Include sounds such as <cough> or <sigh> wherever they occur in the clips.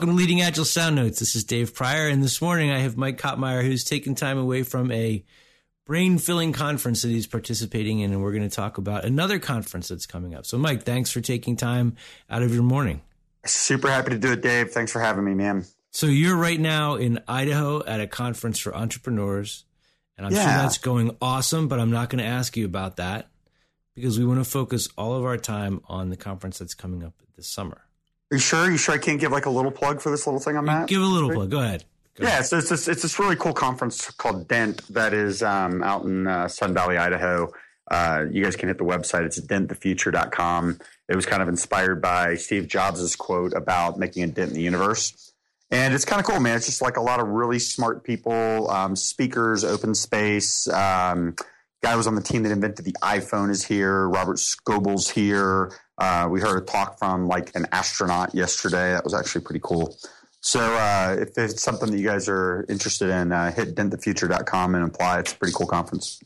welcome to Leading Agile Sound Notes. This is Dave Prior, and this morning I have Mike Cottmeyer, who's taken time away from a brain filling conference that he's participating in, and we're going to talk about another conference that's coming up. So, Mike, thanks for taking time out of your morning. Super happy to do it, Dave. Thanks for having me, man. So, you're right now in Idaho at a conference for entrepreneurs, and I'm yeah. sure that's going awesome, but I'm not going to ask you about that because we want to focus all of our time on the conference that's coming up this summer. Are you sure? You sure I can't give like a little plug for this little thing I'm at? Give a little plug. Go ahead. Go yeah, ahead. so it's this, it's this really cool conference called Dent that is um, out in uh, Sun Valley, Idaho. Uh, you guys can hit the website. It's dentthefuture.com. It was kind of inspired by Steve Jobs' quote about making a dent in the universe. And it's kind of cool, man. It's just like a lot of really smart people, um, speakers, open space. Um, guy was on the team that invented the iPhone is here. Robert Scoble's here. Uh, we heard a talk from like an astronaut yesterday. That was actually pretty cool. So uh, if it's something that you guys are interested in, uh, hit dentthefuture.com and apply. It's a pretty cool conference.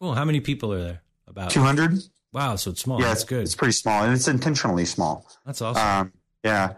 Cool. How many people are there? About 200. Wow. So it's small. Yeah, That's good. It's pretty small and it's intentionally small. That's awesome. Um, yeah.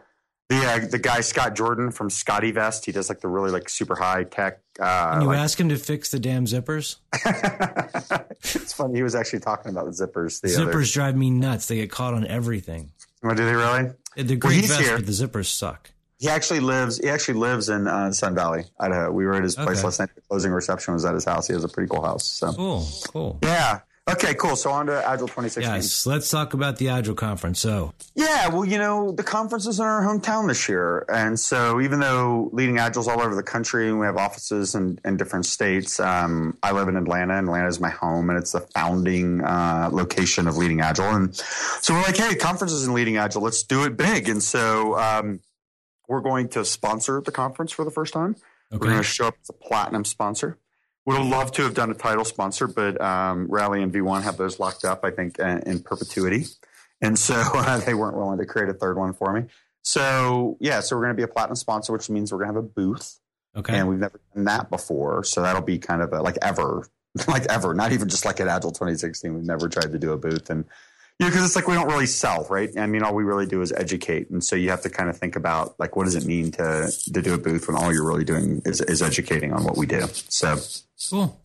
The, uh, the guy Scott Jordan from SCOTTeVEST, he does like the really like super high tech. Uh, you like, ask him to fix the damn zippers? <laughs> it's funny. He was actually talking about the zippers. The zippers other. drive me nuts. They get caught on everything. Oh, do they really? They're great well, vests, but the zippers suck. He actually lives. He actually lives in uh, Sun Valley, Idaho. We were at his place okay. last night. The closing reception was at his house. He has a pretty cool house. So cool, cool. Yeah, Okay, cool. So on to Agile 2016. Yes, let's talk about the Agile conference. So, yeah, well, you know, the conference is in our hometown this year. And so even though leading Agiles all over the country and we have offices in, in different states, um, I live in Atlanta. Atlanta is my home and it's the founding uh, location of Leading Agile. And so we're like, hey, conferences in Leading Agile, let's do it big. And so um, we're going to sponsor the conference for the first time. Okay. We're going to show up as a platinum sponsor. Would have loved to have done a title sponsor, but um, Rally and V1 have those locked up, I think, in perpetuity. And so <laughs> uh, they weren't willing to create a third one for me. So, yeah, so we're going to be a platinum sponsor, which means we're going to have a booth. Okay. And we've never done that before. So that'll be kind of a, like ever, <laughs> like ever, not even just like at Agile 2016. We've never tried to do a booth. And yeah, because it's like we don't really sell, right? I mean, all we really do is educate, and so you have to kind of think about like what does it mean to to do a booth when all you're really doing is, is educating on what we do. So cool.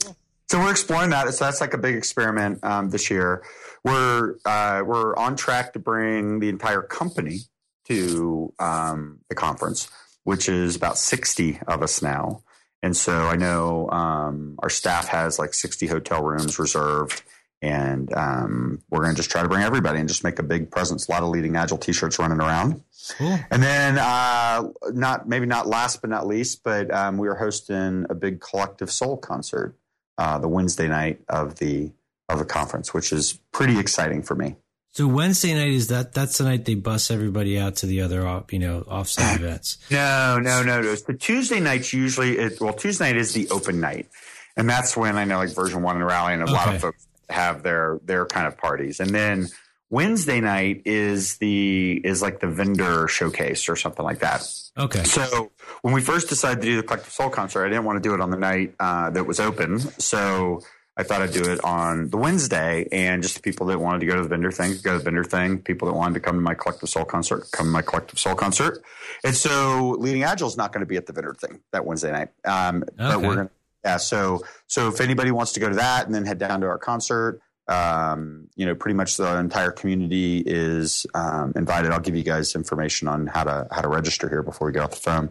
So we're exploring that. So that's like a big experiment um, this year. We're uh, we're on track to bring the entire company to um, the conference, which is about sixty of us now. And so I know um, our staff has like 60 hotel rooms reserved and um, we're going to just try to bring everybody and just make a big presence. A lot of leading agile T-shirts running around. Cool. And then, uh, not maybe not last but not least, but um, we are hosting a big collective soul concert uh, the Wednesday night of the of the conference, which is pretty exciting for me. So Wednesday night is that that's the night they bus everybody out to the other off you know offsite <laughs> events. No, no, no, no. The Tuesday night's usually it, well Tuesday night is the open night, and that's when I know like version one and rally and a okay. lot of folks have their their kind of parties, and then Wednesday night is the is like the vendor showcase or something like that. Okay. So when we first decided to do the Collective Soul concert, I didn't want to do it on the night uh, that was open, so I thought I'd do it on the Wednesday, and just the people that wanted to go to the vendor thing, go to the vendor thing. People that wanted to come to my Collective Soul concert, come to my Collective Soul concert. And so, Leading Agile is not going to be at the vendor thing that Wednesday night, um, okay. but we're going to yeah. So so if anybody wants to go to that and then head down to our concert, um, you know, pretty much the entire community is um, invited. I'll give you guys information on how to how to register here before we get off the phone.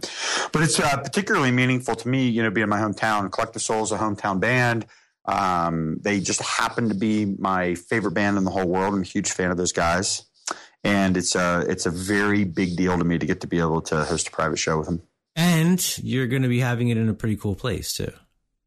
But it's uh, particularly meaningful to me, you know, being my hometown. Collective Soul is a hometown band. Um, they just happen to be my favorite band in the whole world. I'm a huge fan of those guys, and it's a it's a very big deal to me to get to be able to host a private show with them. And you're going to be having it in a pretty cool place too.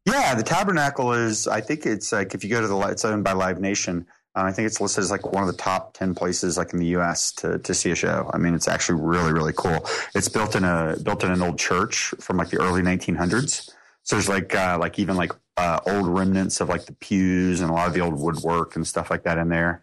Yeah, the Tabernacle is. I think it's like if you go to the, it's owned by Live Nation. Um, I think it's listed as like one of the top ten places like in the U.S. to to see a show. I mean, it's actually really really cool. It's built in a built in an old church from like the early 1900s. So there's like uh, like even like uh, old remnants of like the pews and a lot of the old woodwork and stuff like that in there.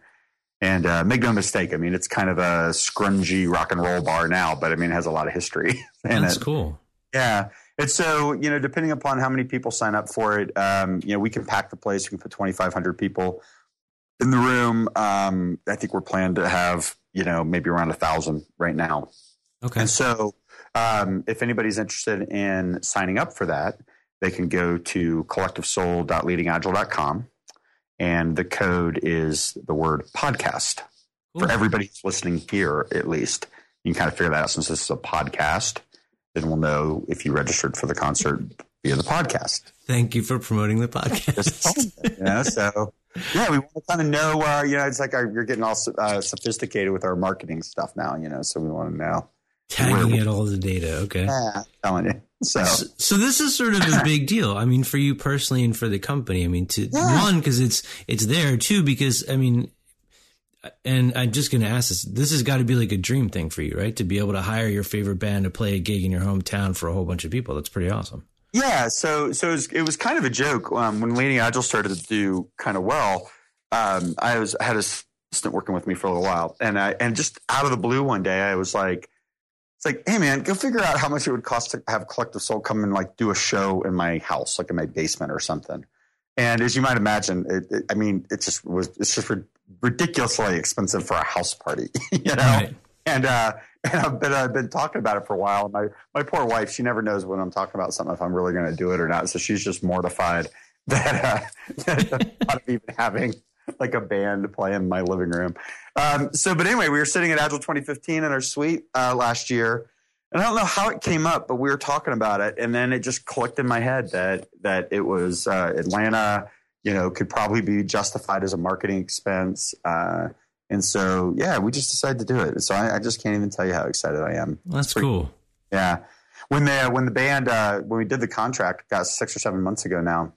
And uh, make no mistake, I mean it's kind of a scrungy rock and roll bar now, but I mean it has a lot of history. <laughs> That's it. cool. Yeah. And so, you know, depending upon how many people sign up for it, um, you know, we can pack the place. We can put 2,500 people in the room. Um, I think we're planned to have, you know, maybe around a thousand right now. Okay. And so, um, if anybody's interested in signing up for that, they can go to collectivesoul.leadingagile.com and the code is the word podcast. Cool. For everybody who's listening here, at least, you can kind of figure that out since this is a podcast. Then we'll know if you registered for the concert via the podcast. Thank you for promoting the podcast. yeah, so yeah, we want to kind of know. Uh, you know, it's like our, you're getting all uh, sophisticated with our marketing stuff now. You know, so we want to know tagging it all the data. Okay, yeah, telling you. So. so, so this is sort of a <clears throat> big deal. I mean, for you personally and for the company. I mean, to yeah. one because it's it's there. Two because I mean, and I'm just going to ask this. This has got to be like a dream thing for you, right? To be able to hire your favorite band to play a gig in your hometown for a whole bunch of people. That's pretty awesome. Yeah. So, so it was, it was kind of a joke um, when Leading Agile started to do kind of well. Um, I was I had a assistant working with me for a little while, and I and just out of the blue one day, I was like, "It's like, hey man, go figure out how much it would cost to have Collective Soul come and like do a show in my house, like in my basement or something." And as you might imagine, it, it, I mean, it just was it's just ridiculously expensive for a house party, <laughs> you know. Right. And uh, and I've been I've been talking about it for a while. My my poor wife, she never knows when I'm talking about something if I'm really going to do it or not. So she's just mortified <laughs> that uh, that even having like a band play in my living room. Um, so, but anyway, we were sitting at Agile 2015 in our suite uh, last year, and I don't know how it came up, but we were talking about it, and then it just clicked in my head that that it was uh, Atlanta. You know, could probably be justified as a marketing expense. Uh, and so, yeah, we just decided to do it. So I, I just can't even tell you how excited I am. That's pretty, cool. Yeah. When the when the band uh, when we did the contract, got six or seven months ago now.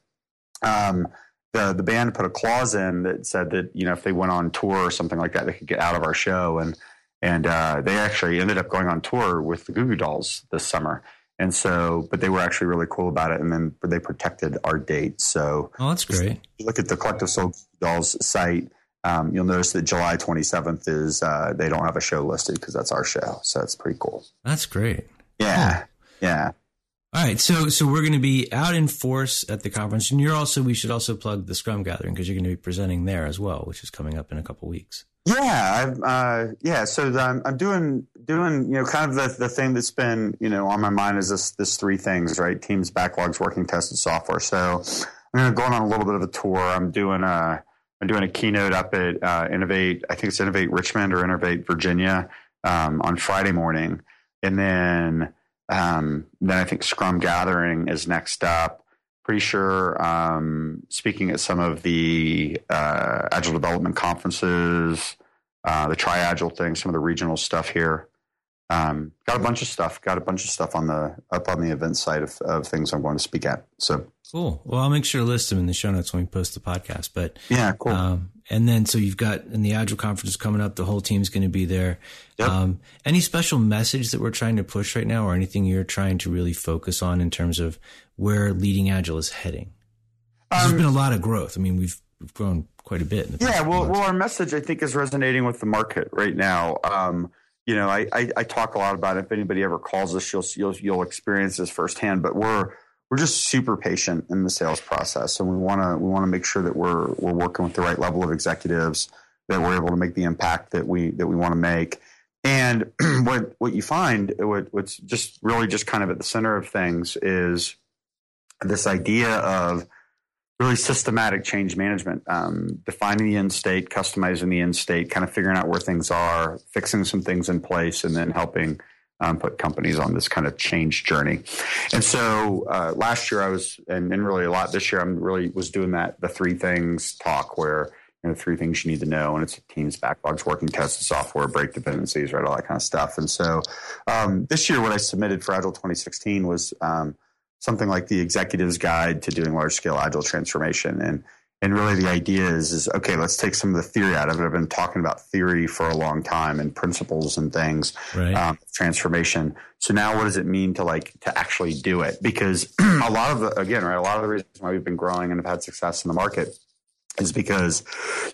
Um, the the band put a clause in that said that you know if they went on tour or something like that, they could get out of our show, and and uh, they actually ended up going on tour with the Goo Goo Dolls this summer. And so, but they were actually really cool about it, and then they protected our date. So, oh, that's great. you look at the Collective Soul Dolls site. Um, you'll notice that July 27th is uh, they don't have a show listed because that's our show. So that's pretty cool. That's great. Yeah, yeah. All right, so so we're going to be out in force at the conference, and you're also we should also plug the Scrum Gathering because you're going to be presenting there as well, which is coming up in a couple weeks. Yeah, uh, yeah. So I'm, I'm doing doing you know kind of the, the thing that's been you know on my mind is this this three things right: teams, backlogs, working tested software. So I'm going on a little bit of a tour. I'm doing a I'm doing a keynote up at uh, Innovate. I think it's Innovate Richmond or Innovate Virginia um, on Friday morning, and then um, then I think Scrum Gathering is next up. Pretty sure um, speaking at some of the uh, Agile development conferences, uh, the Tri Agile thing, some of the regional stuff here. Um, got a bunch of stuff. Got a bunch of stuff on the up on the event side of, of things I'm going to speak at. So cool. Well, I'll make sure to list them in the show notes when we post the podcast. But yeah, cool. Um, and then so you've got in the Agile conference coming up. The whole team's going to be there. Yep. Um, any special message that we're trying to push right now, or anything you're trying to really focus on in terms of where leading Agile is heading? Um, There's been a lot of growth. I mean, we've we've grown quite a bit. yeah, well, well, our message I think is resonating with the market right now. Um, you know, I, I, I, talk a lot about it. if anybody ever calls us, you'll, you'll you'll experience this firsthand. But we're we're just super patient in the sales process, and we want to we want to make sure that we're we're working with the right level of executives that we're able to make the impact that we that we want to make. And <clears throat> what what you find what, what's just really just kind of at the center of things is this idea of really systematic change management, um, defining the end state, customizing the end state, kind of figuring out where things are, fixing some things in place, and then helping um, put companies on this kind of change journey. And so uh, last year I was, and, and, really a lot this year, I'm really was doing that the three things talk where you know three things you need to know, and it's teams, backlogs, working tests, software, break dependencies, right, all that kind of stuff. And so um, this year, what I submitted for Agile 2016 was um, something like the executive's guide to doing large scale agile transformation. And and really the idea is is okay let's take some of the theory out of it. I've been talking about theory for a long time and principles and things right. um, transformation. So now what does it mean to like to actually do it? Because <clears throat> a lot of the again right a lot of the reasons why we've been growing and have had success in the market is because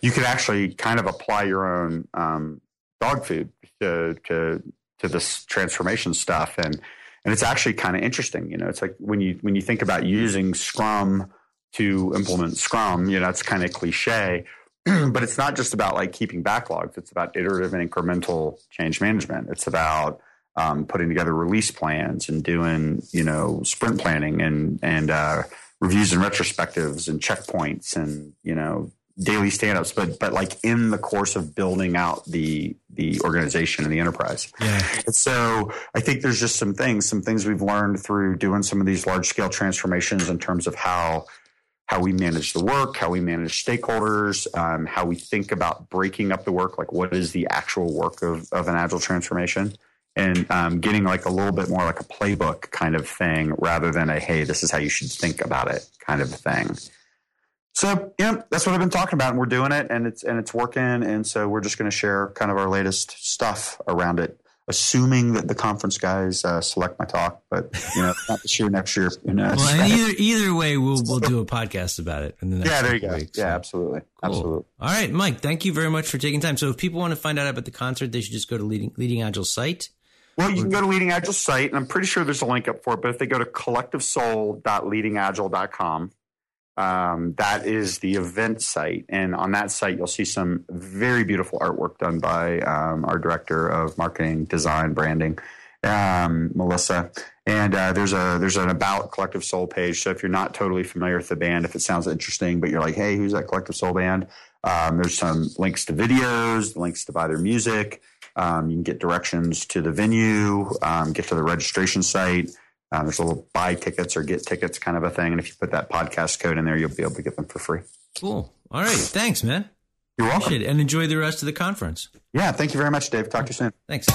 you could actually kind of apply your own um, dog food to to to this transformation stuff. And and it's actually kind of interesting. You know, it's like when you when you think about using Scrum to implement Scrum, you know, that's kind of cliche, <clears throat> but it's not just about like keeping backlogs. It's about iterative and incremental change management. It's about um, putting together release plans and doing you know sprint planning and and uh, reviews and retrospectives and checkpoints and you know daily stand-ups but but like in the course of building out the the organization and the enterprise. Yeah. and so i think there's just some things some things we've learned through doing some of these large scale transformations in terms of how how we manage the work how we manage stakeholders um, how we think about breaking up the work like what is the actual work of, of an agile transformation? And um, getting like a little bit more like a playbook kind of thing rather than a hey this is how you should think about it kind of thing so yeah, that's what I've been talking about, and we're doing it, and it's and it's working, and so we're just going to share kind of our latest stuff around it, assuming that the conference guys uh, select my talk, but you know, not this year, next year, you know. Well, either either way, we'll we'll do a podcast about it in the next yeah, there you go. weeks, yeah, so. absolutely, Cool. absolutely. All right, Mike. Thank you very much for taking time. So, if people want to find out about the concert, they should just go to Leading Leading Agile site. Well, you can go to Leading Agile site, and I'm pretty sure there's a link up for it. But if they go to collectivesoul.leadingagile.com, um, that is the event site. And on that site, you'll see some very beautiful artwork done by um, our director of marketing, design, branding, um, Melissa. And uh, there's a there's an about Collective Soul page. So if you're not totally familiar with the band, if it sounds interesting, but you're like, hey, who's that Collective Soul band? Um, there's some links to videos, links to buy their music. Um, you can get directions to the venue, um, get to the registration site. Um, there's a little buy tickets or get tickets kind of a thing. And if you put that podcast code in there, you'll be able to get them for free. Cool. All right. Thanks, man. You're welcome. And enjoy the rest of the conference. Yeah, thank you very much, Dave. Talk to you soon. Thanks.